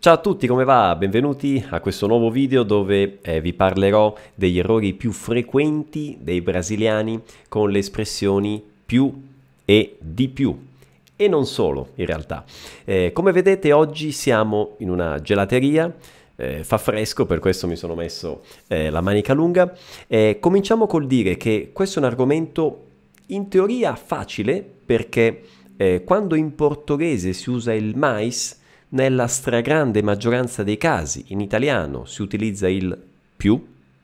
Ciao a tutti, come va? Benvenuti a questo nuovo video dove eh, vi parlerò degli errori più frequenti dei brasiliani con le espressioni più e di più. E non solo, in realtà. Eh, come vedete oggi siamo in una gelateria, eh, fa fresco, per questo mi sono messo eh, la manica lunga. cominciamo col dire che questo è un argomento in teoria facile perché eh, quando in portoghese si usa il mais, nella stragrande maggioranza dei casi in italiano si utilizza il più,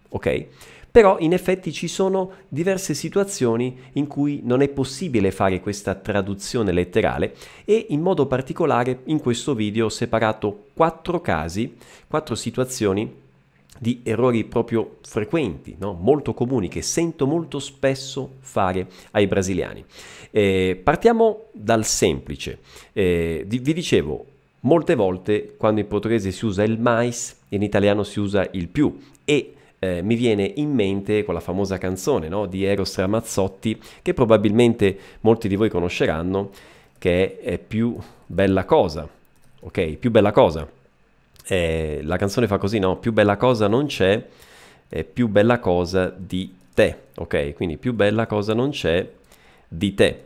ok? Però in effetti ci sono diverse situazioni in cui non è possibile fare questa traduzione letterale e in modo particolare in questo video ho separato quattro casi, quattro situazioni di errori proprio frequenti, no? molto comuni, che sento molto spesso fare ai brasiliani. Eh, partiamo dal semplice. Eh, vi dicevo, Molte volte quando in portoghese si usa il mais, in italiano si usa il più e eh, mi viene in mente quella famosa canzone no? di Eros Ramazzotti che probabilmente molti di voi conosceranno che è, è più bella cosa, ok? Più bella cosa. Eh, la canzone fa così, no? Più bella cosa non c'è, è più bella cosa di te, ok? Quindi più bella cosa non c'è di te.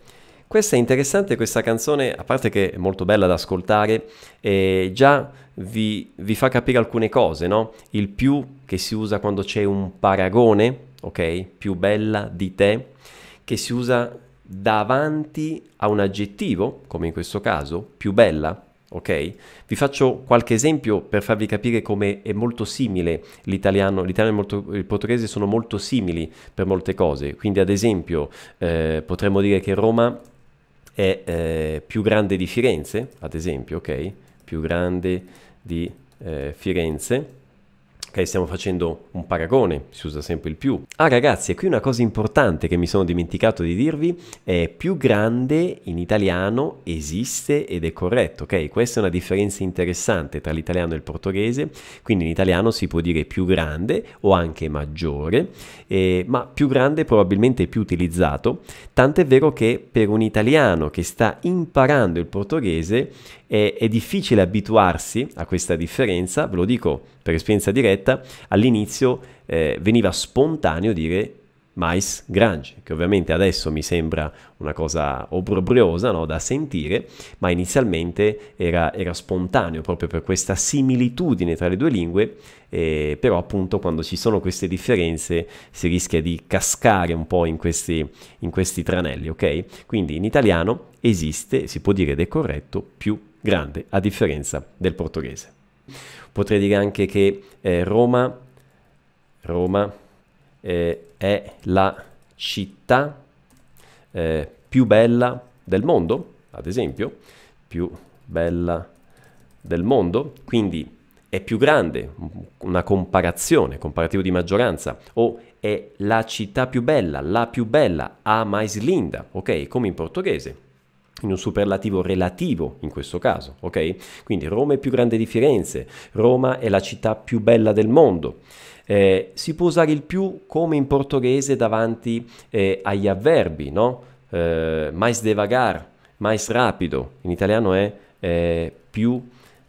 Questa è interessante, questa canzone, a parte che è molto bella da ascoltare, eh, già vi, vi, fa capire alcune cose, no? Il più che si usa quando c'è un paragone, ok? Più bella di te, che si usa davanti a un aggettivo, come in questo caso, più bella, ok? Vi faccio qualche esempio per farvi capire come è molto simile l'italiano, l'italiano e il portoghese sono molto simili per molte cose. Quindi, ad esempio, eh, potremmo dire che Roma è eh, più grande di Firenze, ad esempio, ok? Più grande di eh, Firenze Ok, stiamo facendo un paragone, si usa sempre il più. Ah ragazzi, qui una cosa importante che mi sono dimenticato di dirvi è più grande in italiano esiste ed è corretto, ok? Questa è una differenza interessante tra l'italiano e il portoghese, quindi in italiano si può dire più grande o anche maggiore, eh, ma più grande probabilmente è più utilizzato, tant'è vero che per un italiano che sta imparando il portoghese è, è difficile abituarsi a questa differenza, ve lo dico per esperienza diretta, all'inizio eh, veniva spontaneo dire mais grange, che ovviamente adesso mi sembra una cosa obbrobriosa no, da sentire, ma inizialmente era, era, spontaneo proprio per questa similitudine tra le due lingue, eh, però appunto quando ci sono queste differenze si rischia di cascare un po' in questi, in questi tranelli, ok? Quindi in italiano esiste, si può dire ed è corretto, più grande, a differenza del portoghese. Potrei dire anche che eh, Roma, Roma eh, è la città eh, più bella del mondo, ad esempio, più bella del mondo, quindi è più grande, una comparazione, comparativo di maggioranza, o è la città più bella, la più bella, a mais linda, ok? Come in portoghese in un superlativo relativo in questo caso, ok? Quindi Roma è più grande di Firenze, Roma è la città più bella del mondo. Eh, si può usare il più come in portoghese davanti eh, agli avverbi, no? Eh, mais devagar, mais rapido, in italiano è eh, più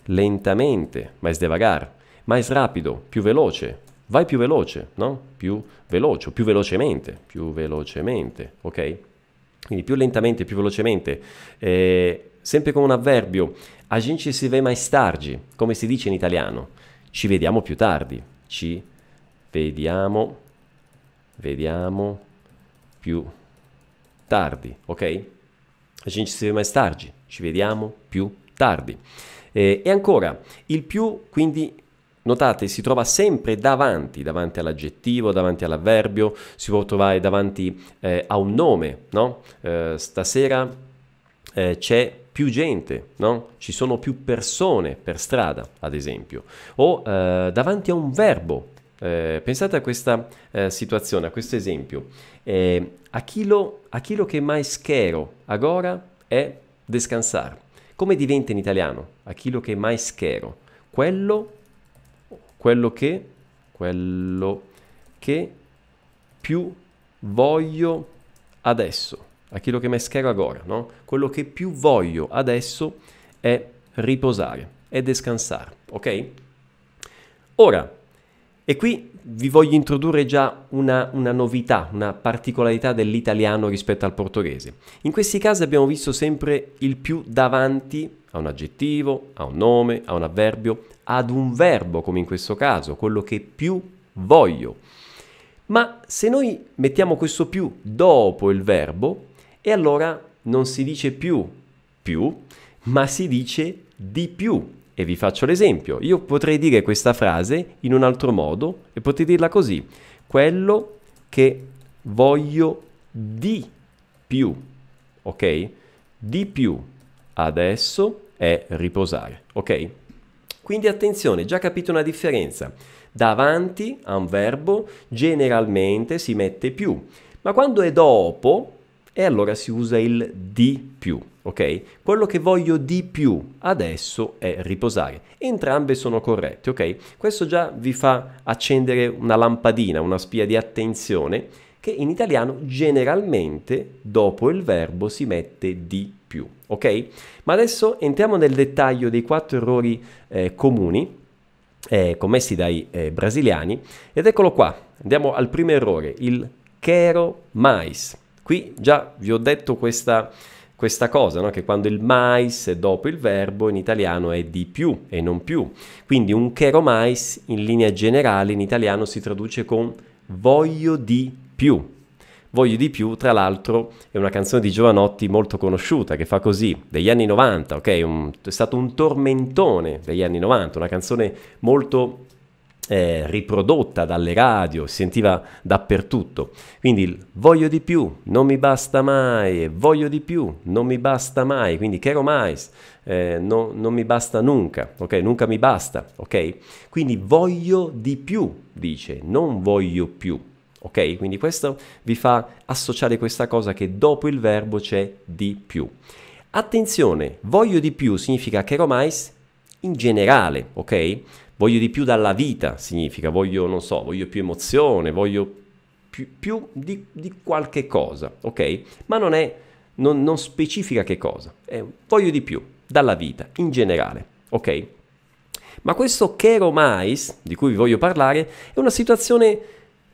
lentamente, mais devagar, mais rapido, più veloce, vai più veloce, no? Più veloce, più velocemente, più velocemente, ok? Quindi più lentamente, più velocemente, eh, sempre con un avverbio, a gente si vede mais tardi, come si dice in italiano, ci vediamo più tardi, ci vediamo, vediamo più tardi, ok? A gente si vede mais tardi, ci vediamo più tardi. Eh, e ancora, il più quindi Notate, si trova sempre davanti, davanti all'aggettivo, davanti all'avverbio, si può trovare davanti eh, a un nome, no? Eh, stasera eh, c'è più gente, no? Ci sono più persone per strada, ad esempio. O eh, davanti a un verbo. Eh, pensate a questa eh, situazione, a questo esempio. aquilo, aquilo che mai schero agora è descansar. Come diventa in italiano? Aquilo che mai schero. Quello quello che, quello che più voglio adesso, aquilo che me schero agora, no? Quello che più voglio adesso è riposare, e descansar, ok? Ora, e qui vi voglio introdurre già una, una, novità, una particolarità dell'italiano rispetto al portoghese. In questi casi abbiamo visto sempre il più davanti a un aggettivo, a un nome, a un avverbio, ad un verbo, come in questo caso, quello che più voglio. Ma se noi mettiamo questo più dopo il verbo, e allora non si dice più più, ma si dice di più. E vi faccio l'esempio. Io potrei dire questa frase in un altro modo e potrei dirla così. Quello che voglio di più. Ok? Di più adesso è riposare. Ok? Quindi attenzione, già capito una differenza. Davanti a un verbo generalmente si mette più, ma quando è dopo, e allora si usa il di più ok? Quello che voglio di più adesso è riposare. Entrambe sono corrette, ok? Questo già vi fa accendere una lampadina, una spia di attenzione che in italiano generalmente dopo il verbo si mette di più, ok? Ma adesso entriamo nel dettaglio dei quattro errori eh, comuni eh, commessi dai eh, brasiliani ed eccolo qua. Andiamo al primo errore, il quero mais. Qui già vi ho detto questa questa cosa, no? che quando il mais è dopo il verbo in italiano è di più e non più. Quindi un quero mais in linea generale in italiano si traduce con voglio di più. Voglio di più, tra l'altro, è una canzone di Giovanotti molto conosciuta che fa così, degli anni 90, ok? Un, è stato un tormentone degli anni 90, una canzone molto eh, riprodotta dalle radio, si sentiva dappertutto. Quindi voglio di più, non mi basta mai, voglio di più, non mi basta mai, quindi quero mais, eh, no, non mi basta nunca, ok? Nunca mi basta, ok? Quindi voglio di più, dice, non voglio più. Ok? Quindi questo vi fa associare questa cosa che dopo il verbo c'è di più. Attenzione, voglio di più significa che mais in generale, ok? Voglio di più dalla vita, significa, voglio, non so, voglio più emozione, voglio più, più di, di, qualche cosa, ok? Ma non è, non, non specifica che cosa, è voglio di più dalla vita, in generale, ok? Ma questo Kero Mais, di cui vi voglio parlare, è una situazione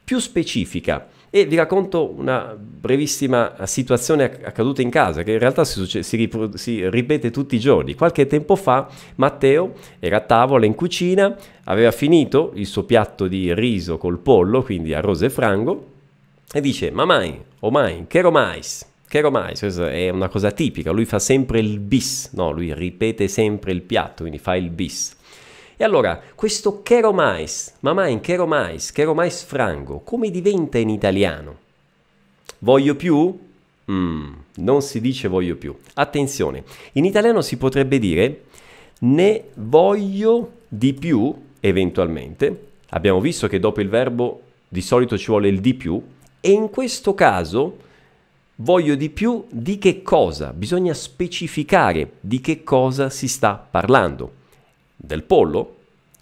più specifica e vi racconto una brevissima situazione accaduta in casa, che in realtà si, si, ripro- si, ripete tutti i giorni. Qualche tempo fa Matteo era a tavola in cucina, aveva finito il suo piatto di riso col pollo, quindi arroz e frango, e dice, mamai, omai, che mais, che mais, questa è una cosa tipica, lui fa sempre il bis, no, lui ripete sempre il piatto, quindi fa il bis. E allora, questo quero mais, mamma in quero mais, quero mais frango, come diventa in italiano? Voglio più? Mm, non si dice voglio più. Attenzione, in italiano si potrebbe dire ne voglio di più, eventualmente. Abbiamo visto che dopo il verbo di solito ci vuole il di più e in questo caso voglio di più di che cosa? Bisogna specificare di che cosa si sta parlando del pollo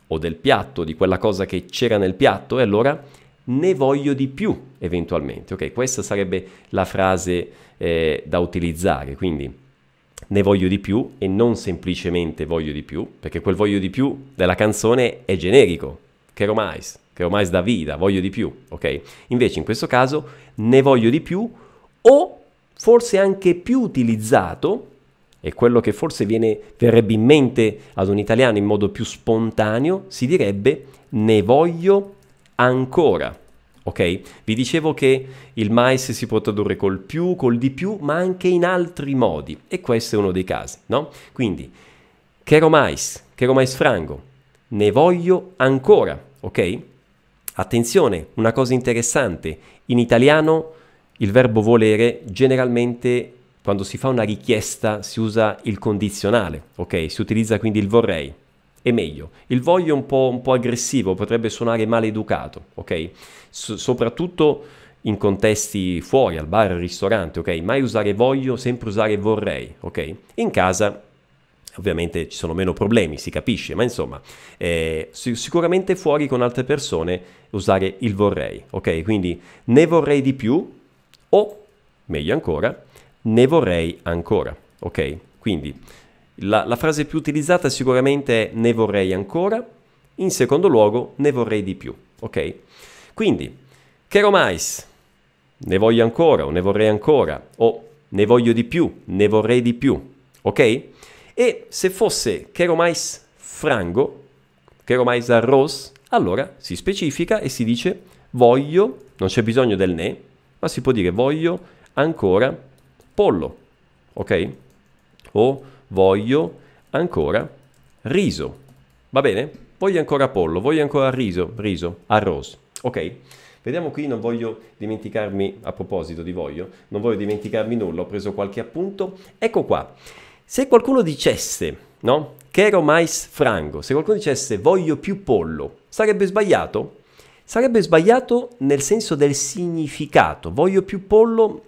o del piatto, di quella cosa che c'era nel piatto, e allora ne voglio di più eventualmente. Ok, questa sarebbe la frase eh, da utilizzare, quindi ne voglio di più e non semplicemente voglio di più, perché quel voglio di più della canzone è generico, che mais, che mais da vita, voglio di più, ok? Invece in questo caso ne voglio di più o forse anche più utilizzato e quello che forse viene, verrebbe in mente ad un italiano in modo più spontaneo, si direbbe ne voglio ancora. Ok? Vi dicevo che il mais si può tradurre col più, col di più, ma anche in altri modi e questo è uno dei casi, no? Quindi, quero mais, quero mais frango, ne voglio ancora, ok? Attenzione, una cosa interessante, in italiano il verbo volere generalmente quando si fa una richiesta si usa il condizionale, ok? Si utilizza quindi il vorrei. È meglio. Il voglio è un po', un po aggressivo, potrebbe suonare maleducato, ok? S- soprattutto in contesti fuori, al bar, al ristorante, ok? Mai usare voglio, sempre usare vorrei, ok? In casa ovviamente ci sono meno problemi, si capisce, ma insomma, eh, sicuramente fuori con altre persone usare il vorrei, ok? Quindi ne vorrei di più o, meglio ancora, ne vorrei ancora, ok? Quindi La, la frase più utilizzata sicuramente è ne vorrei ancora, in secondo luogo ne vorrei di più, ok? Quindi, quero mais, ne voglio ancora o ne vorrei ancora, o ne voglio di più, ne vorrei di più, ok? E se fosse quero mais frango, quero mais arroz, allora si specifica e si dice voglio, non c'è bisogno del ne, ma si può dire voglio ancora pollo, ok? O voglio ancora riso, va bene? Voglio ancora pollo, voglio ancora riso, riso, arroz, ok? Vediamo qui, non voglio dimenticarmi, a proposito di voglio, non voglio dimenticarmi nulla, ho preso qualche appunto. Ecco qua, se qualcuno dicesse, no? Quero mais frango, se qualcuno dicesse voglio più pollo, sarebbe sbagliato? Sarebbe sbagliato nel senso del significato. Voglio più pollo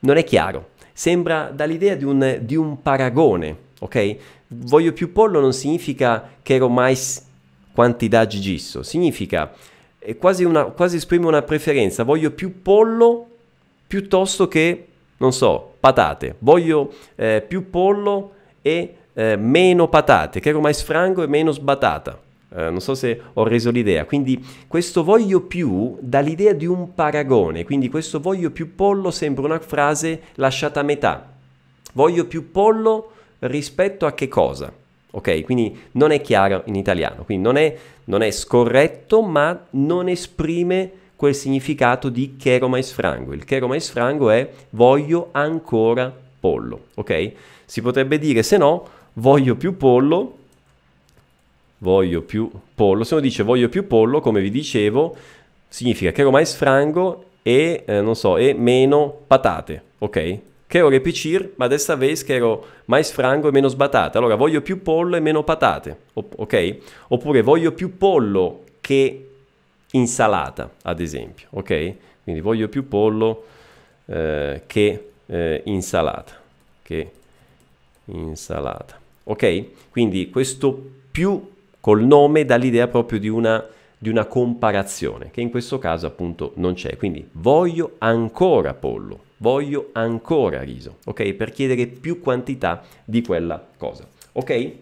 non è chiaro. Sembra dall'idea di un, di un paragone, ok? Voglio più pollo non significa quero mais quantità gisso, significa è quasi, una, quasi esprime una preferenza, voglio più pollo piuttosto che, non so, patate, voglio eh, più pollo e eh, meno patate, che ero mais frango e meno sbatata. Eh, non so se ho reso l'idea. Quindi questo voglio più dà l'idea di un paragone. Quindi questo voglio più pollo sembra una frase lasciata a metà. Voglio più pollo rispetto a che cosa? Ok, quindi non è chiaro in italiano, quindi non è, non è scorretto, ma non esprime quel significato di chero mais frango. Il chero mais frango è voglio ancora pollo, ok? Si potrebbe dire, se no, voglio più pollo, voglio più pollo. Se uno dice voglio più pollo, come vi dicevo, significa chero mais frango e, eh, non so, e meno patate, ok? Quero repetir, ma desta vez quero mais frango e meno sbatate. Allora, voglio più pollo e meno patate, ok? Oppure voglio più pollo che insalata, ad esempio, ok? Quindi voglio più pollo eh, che eh, insalata, che insalata, ok? Quindi questo più col nome dà l'idea proprio di una, di una comparazione, che in questo caso appunto non c'è. Quindi voglio ancora pollo, voglio ancora riso, ok? Per chiedere più quantità di quella cosa, ok?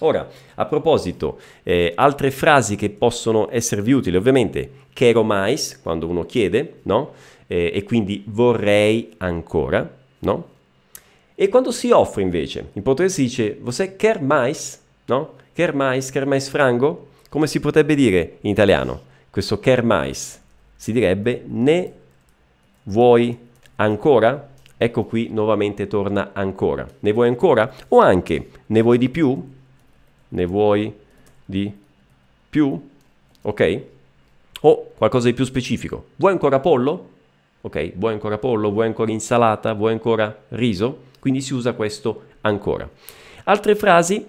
Ora, a proposito, eh, altre frasi che possono esservi utili, ovviamente, quero mais, quando uno chiede, no? Eh, e quindi vorrei ancora, no? E quando si offre invece, in portoghese si dice, você quer mais, no? Quer mais, quer mais frango? Come si potrebbe dire in italiano? Questo quer mais si direbbe ne vuoi Ancora? Ecco qui nuovamente torna ancora. Ne vuoi ancora? O anche ne vuoi di più? Ne vuoi di più? Ok? O qualcosa di più specifico. Vuoi ancora pollo? Ok, vuoi ancora pollo? Vuoi ancora insalata? Vuoi ancora riso? Quindi si usa questo ancora. Altre frasi,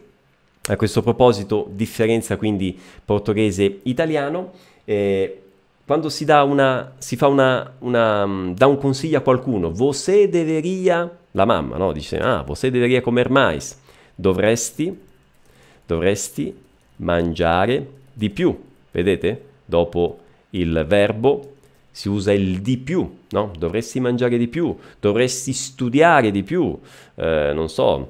a questo proposito, differenza quindi portoghese-italiano. Eh, quando si dà una, si fa una, una, mm, dà un consiglio a qualcuno, você deveria, la mamma, no? Dice, ah, você deveria comer mais, dovresti, dovresti mangiare di più, vedete? Dopo il verbo si usa il di più, no? Dovresti mangiare di più, dovresti studiare di più, eh, non so,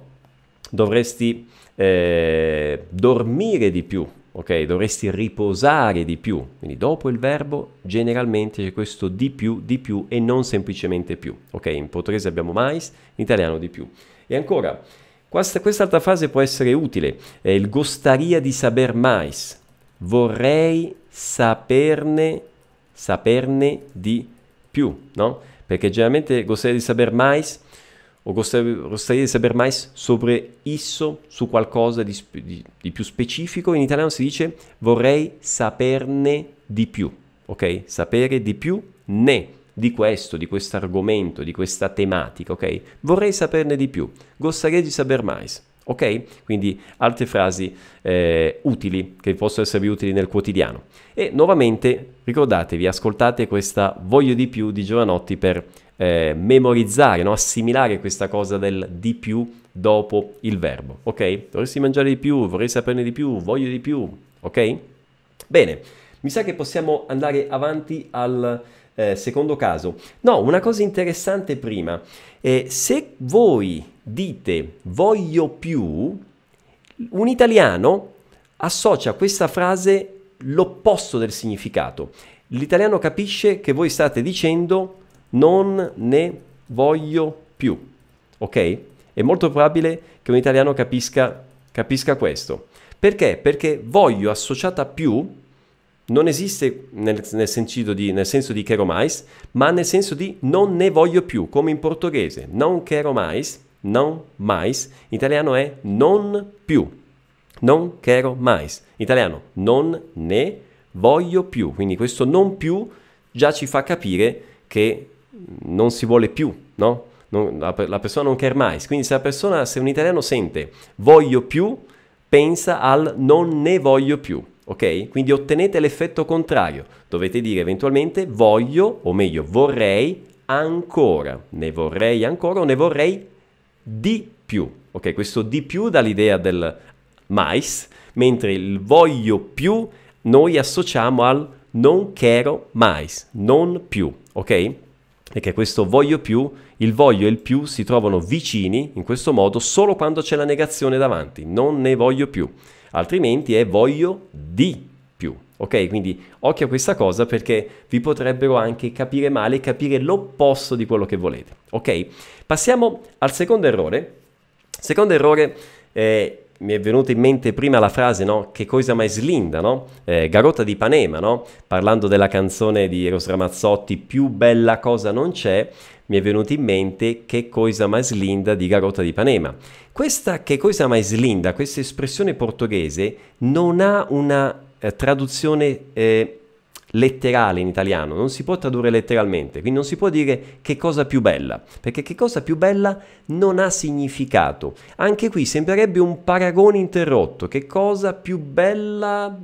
dovresti eh, dormire di più, ok? Dovresti riposare di più. Quindi dopo il verbo generalmente c'è questo di più, di più e non semplicemente più, ok? In portoghese abbiamo mais, in italiano di più. E ancora, questa, quest'altra frase può essere utile, è il gostaria di saber mais. Vorrei saperne, saperne di più, no? Perché generalmente gostaria di saber mais o gostaria di saber mais sobre isso, su qualcosa di, di, di, più specifico. In italiano si dice vorrei saperne di più, ok? Sapere di più ne di questo, di questo argomento, di questa tematica, ok? Vorrei saperne di più. Gostaria di saber mais. Ok? Quindi altre frasi eh, utili che possono esservi utili nel quotidiano. E nuovamente ricordatevi, ascoltate questa Voglio di più di Giovanotti per eh, memorizzare, no? assimilare questa cosa del di più dopo il verbo. Ok? Dovresti mangiare di più, vorrei saperne di più, voglio di più. Ok? Bene, mi sa che possiamo andare avanti al, eh, secondo caso. No, una cosa interessante prima. Eh, se voi dite voglio più, un italiano associa a questa frase l'opposto del significato. L'italiano capisce che voi state dicendo non ne voglio più. Ok? È molto probabile che un italiano capisca, capisca questo. Perché? Perché voglio associata a più non esiste nel, nel, senso di, nel senso di quero mais, ma nel senso di non ne voglio più, come in portoghese. Non quero mais, non mais. In italiano è non più. Non quero mais. In italiano non ne voglio più. Quindi questo non più già ci fa capire che non si vuole più, no? Non, la, la, persona non quer mais. Quindi se la persona, se un italiano sente voglio più, pensa al non ne voglio più ok? Quindi ottenete l'effetto contrario. Dovete dire eventualmente voglio, o meglio vorrei ancora, ne vorrei ancora o ne vorrei di più. Ok, questo di più dà l'idea del mais, mentre il voglio più noi associamo al non quero mais, non più, ok? Perché questo voglio più, il voglio e il più si trovano vicini in questo modo solo quando c'è la negazione davanti, non ne voglio più altrimenti è voglio di più. Ok, quindi occhio a questa cosa perché vi potrebbero anche capire male e capire l'opposto di quello che volete. Ok, passiamo al secondo errore. Secondo errore, eh, mi è venuta in mente prima la frase, no? Che cosa mai slinda, no? Eh, Garota di Panema, no? Parlando della canzone di Eros Ramazzotti, più bella cosa non c'è mi è venuto in mente che cosa mais linda di Garota di Panema. Questa che cosa mais linda, questa espressione portoghese, non ha una eh, traduzione eh, letterale in italiano, non si può tradurre letteralmente, quindi non si può dire che cosa più bella, perché che cosa più bella non ha significato. Anche qui sembrerebbe un paragone interrotto, che cosa più bella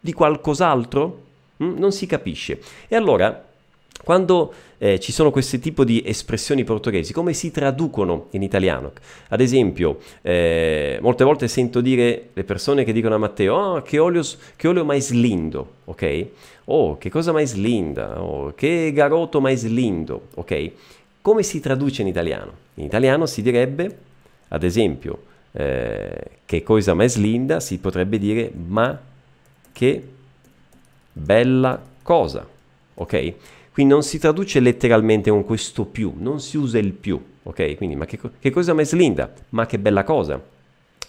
di qualcos'altro? Mm? Non si capisce. E allora quando eh, ci sono questo tipo di espressioni portoghesi, come si traducono in italiano? Ad esempio, eh, molte volte sento dire le persone che dicono a Matteo, oh, che, olio, che olio mais lindo, ok? Oh, che cosa mais linda, oh, che garoto mais lindo, ok? Come si traduce in italiano? In italiano si direbbe, ad esempio, eh, che cosa mais linda, si potrebbe dire ma che bella cosa, ok? Quindi non si traduce letteralmente con questo più, non si usa il più, ok? Quindi, ma che, che cosa mais linda? Ma che bella cosa.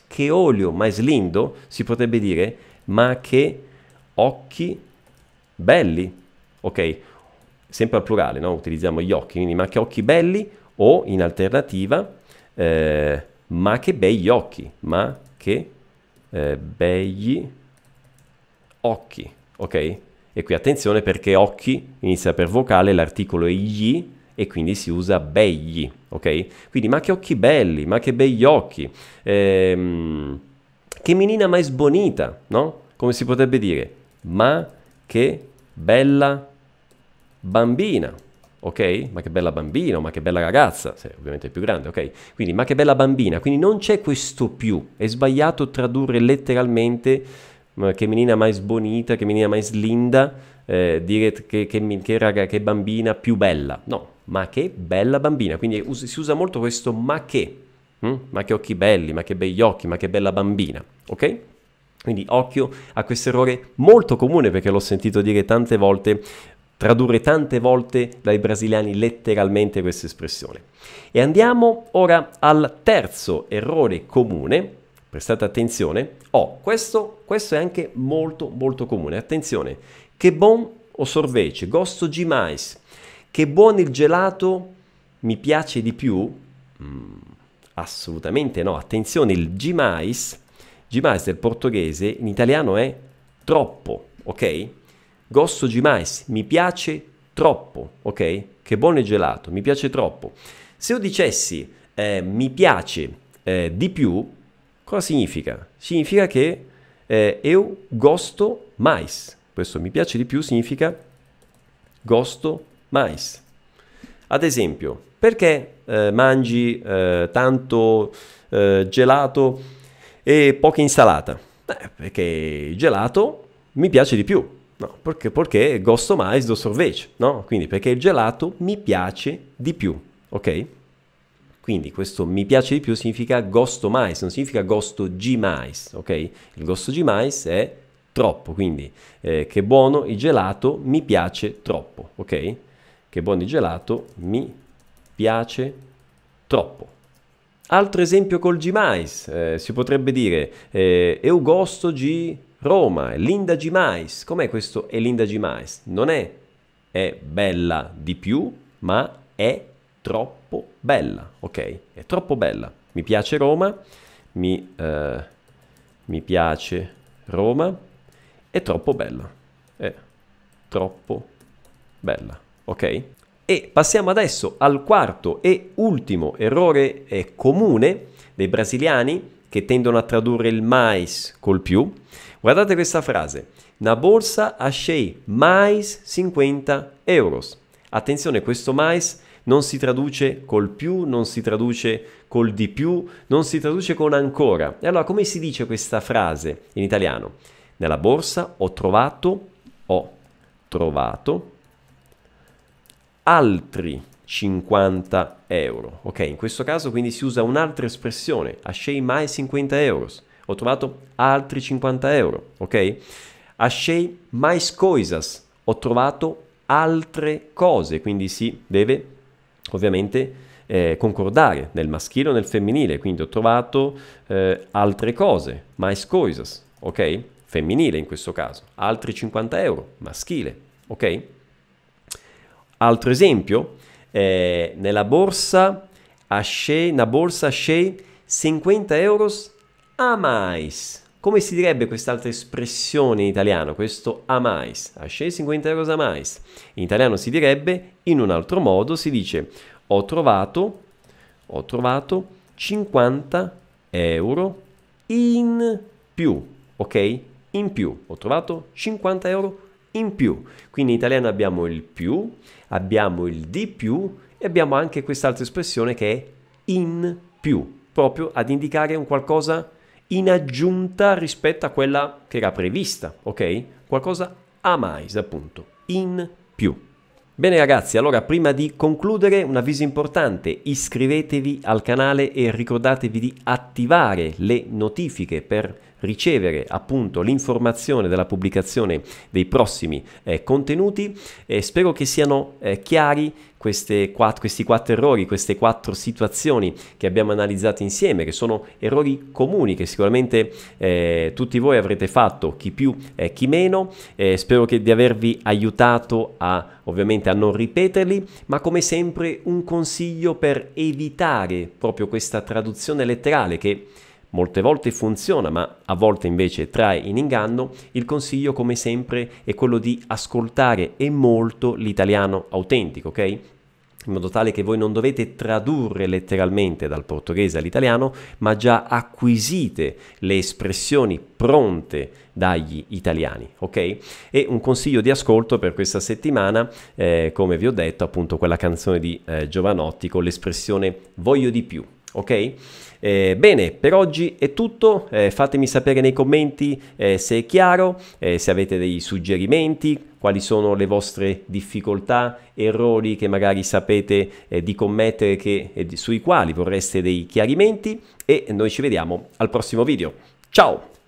Che olio mais lindo? Si potrebbe dire, ma che occhi belli, ok? Sempre al plurale, no? Utilizziamo gli occhi, quindi ma che occhi belli o in alternativa, eh, ma che begli occhi, ma che eh, begli occhi, ok? E qui attenzione perché occhi inizia per vocale, l'articolo è gli e quindi si usa begli, ok? Quindi ma che occhi belli, ma che begli occhi, ehm, che menina mai sbonita, no? Come si potrebbe dire? Ma che bella bambina, ok? Ma che bella bambina, ma che bella ragazza, se ovviamente è più grande, ok? Quindi ma che bella bambina, quindi non c'è questo più, è sbagliato tradurre letteralmente che menina mai sbonita, che menina mai slinda, eh, dire che, che, che, raga, che bambina più bella. No, ma che bella bambina. Quindi us- si usa molto questo ma che. Hm? Ma che occhi belli, ma che begli occhi, ma che bella bambina. Ok? Quindi occhio a questo errore molto comune perché l'ho sentito dire tante volte, tradurre tante volte dai brasiliani letteralmente questa espressione. E andiamo ora al terzo errore comune prestate attenzione, oh, questo, questo, è anche molto molto comune, attenzione, che buon o sorvece, gosto demais, che buono il gelato, mi piace di più, mm, assolutamente no, attenzione, il demais, demais del portoghese in italiano è troppo, ok? Gosto demais, mi piace troppo, ok? Che buono il gelato, mi piace troppo. Se io dicessi eh, mi piace eh, di più, Cosa significa? Significa che eh, eu gosto mais. Questo mi piace di più significa gosto mais. Ad esempio, perché eh, mangi eh, tanto eh, gelato e poca insalata? Beh, perché il gelato mi piace di più. No, perché, perché gosto mais do sorvete, no? Quindi perché il gelato mi piace di più, ok? Quindi questo mi piace di più significa gosto mais, non significa gosto di mais, ok? Il gosto di mais è troppo, quindi eh, che buono il gelato mi piace troppo, ok? Che buono il gelato mi piace troppo. Altro esempio col G mais, eh, si potrebbe dire eh, eu gosto di Roma, Linda G mais. Com'è questo Elinda G mais? Non è è bella di più, ma è troppo bella, ok? È troppo bella. Mi piace Roma, mi, eh, mi piace Roma, è troppo bella. È troppo bella, ok? E passiamo adesso al quarto e ultimo errore eh, comune dei brasiliani che tendono a tradurre il mais col più. Guardate questa frase. Na borsa achei mais 50 euros. Attenzione, questo mais non si traduce col più, non si traduce col di più, non si traduce con ancora. E allora come si dice questa frase in italiano? Nella borsa ho trovato, ho trovato altri 50 euro. Ok, in questo caso quindi si usa un'altra espressione, achei mais 50 euro. Ho trovato altri 50 euro. Ok? Achei mais coisas. Ho trovato altre cose, quindi si deve ovviamente eh, concordare nel maschile o nel femminile, quindi ho trovato eh, altre cose, mais coisas, ok? Femminile in questo caso, altri 50 euro, maschile, ok? Altro esempio, eh, nella borsa achei, na borsa achei 50 euro a mais. Come si direbbe quest'altra espressione in italiano, questo a mais? Achei 50 euro a mais. In italiano si direbbe, in un altro modo, si dice ho trovato, ho trovato 50 euro in più, ok? In più, ho trovato 50 euro in più. Quindi in italiano abbiamo il più, abbiamo il di più e abbiamo anche quest'altra espressione che è in più, proprio ad indicare un qualcosa in aggiunta rispetto a quella che era prevista, ok? Qualcosa a mais, appunto, in più. Bene ragazzi, allora prima di concludere un avviso importante, iscrivetevi al canale e ricordatevi di attivare le notifiche per ricevere appunto l'informazione della pubblicazione dei prossimi eh, contenuti. Eh, spero che siano eh, chiari quattro, questi quattro errori, queste quattro situazioni che abbiamo analizzato insieme, che sono errori comuni che sicuramente eh, tutti voi avrete fatto, chi più e chi meno. Spero di avervi aiutato a ovviamente a non ripeterli, ma come sempre un consiglio per evitare proprio questa traduzione letterale che molte volte funziona, ma a volte invece trae in inganno, il consiglio come sempre è quello di ascoltare e molto l'italiano autentico, ok? in modo tale che voi non dovete tradurre letteralmente dal portoghese all'italiano, ma già acquisite le espressioni pronte dagli italiani, ok? E un consiglio di ascolto per questa settimana, eh, come vi ho detto, appunto quella canzone di eh, Giovanotti con l'espressione voglio di più, ok? Eh, bene, per oggi è tutto, eh, fatemi sapere nei commenti eh, se è chiaro, eh, se avete dei suggerimenti, quali sono le vostre difficoltà, errori che magari sapete eh, di commettere che, sui quali vorreste dei chiarimenti e noi ci vediamo al prossimo video. Ciao!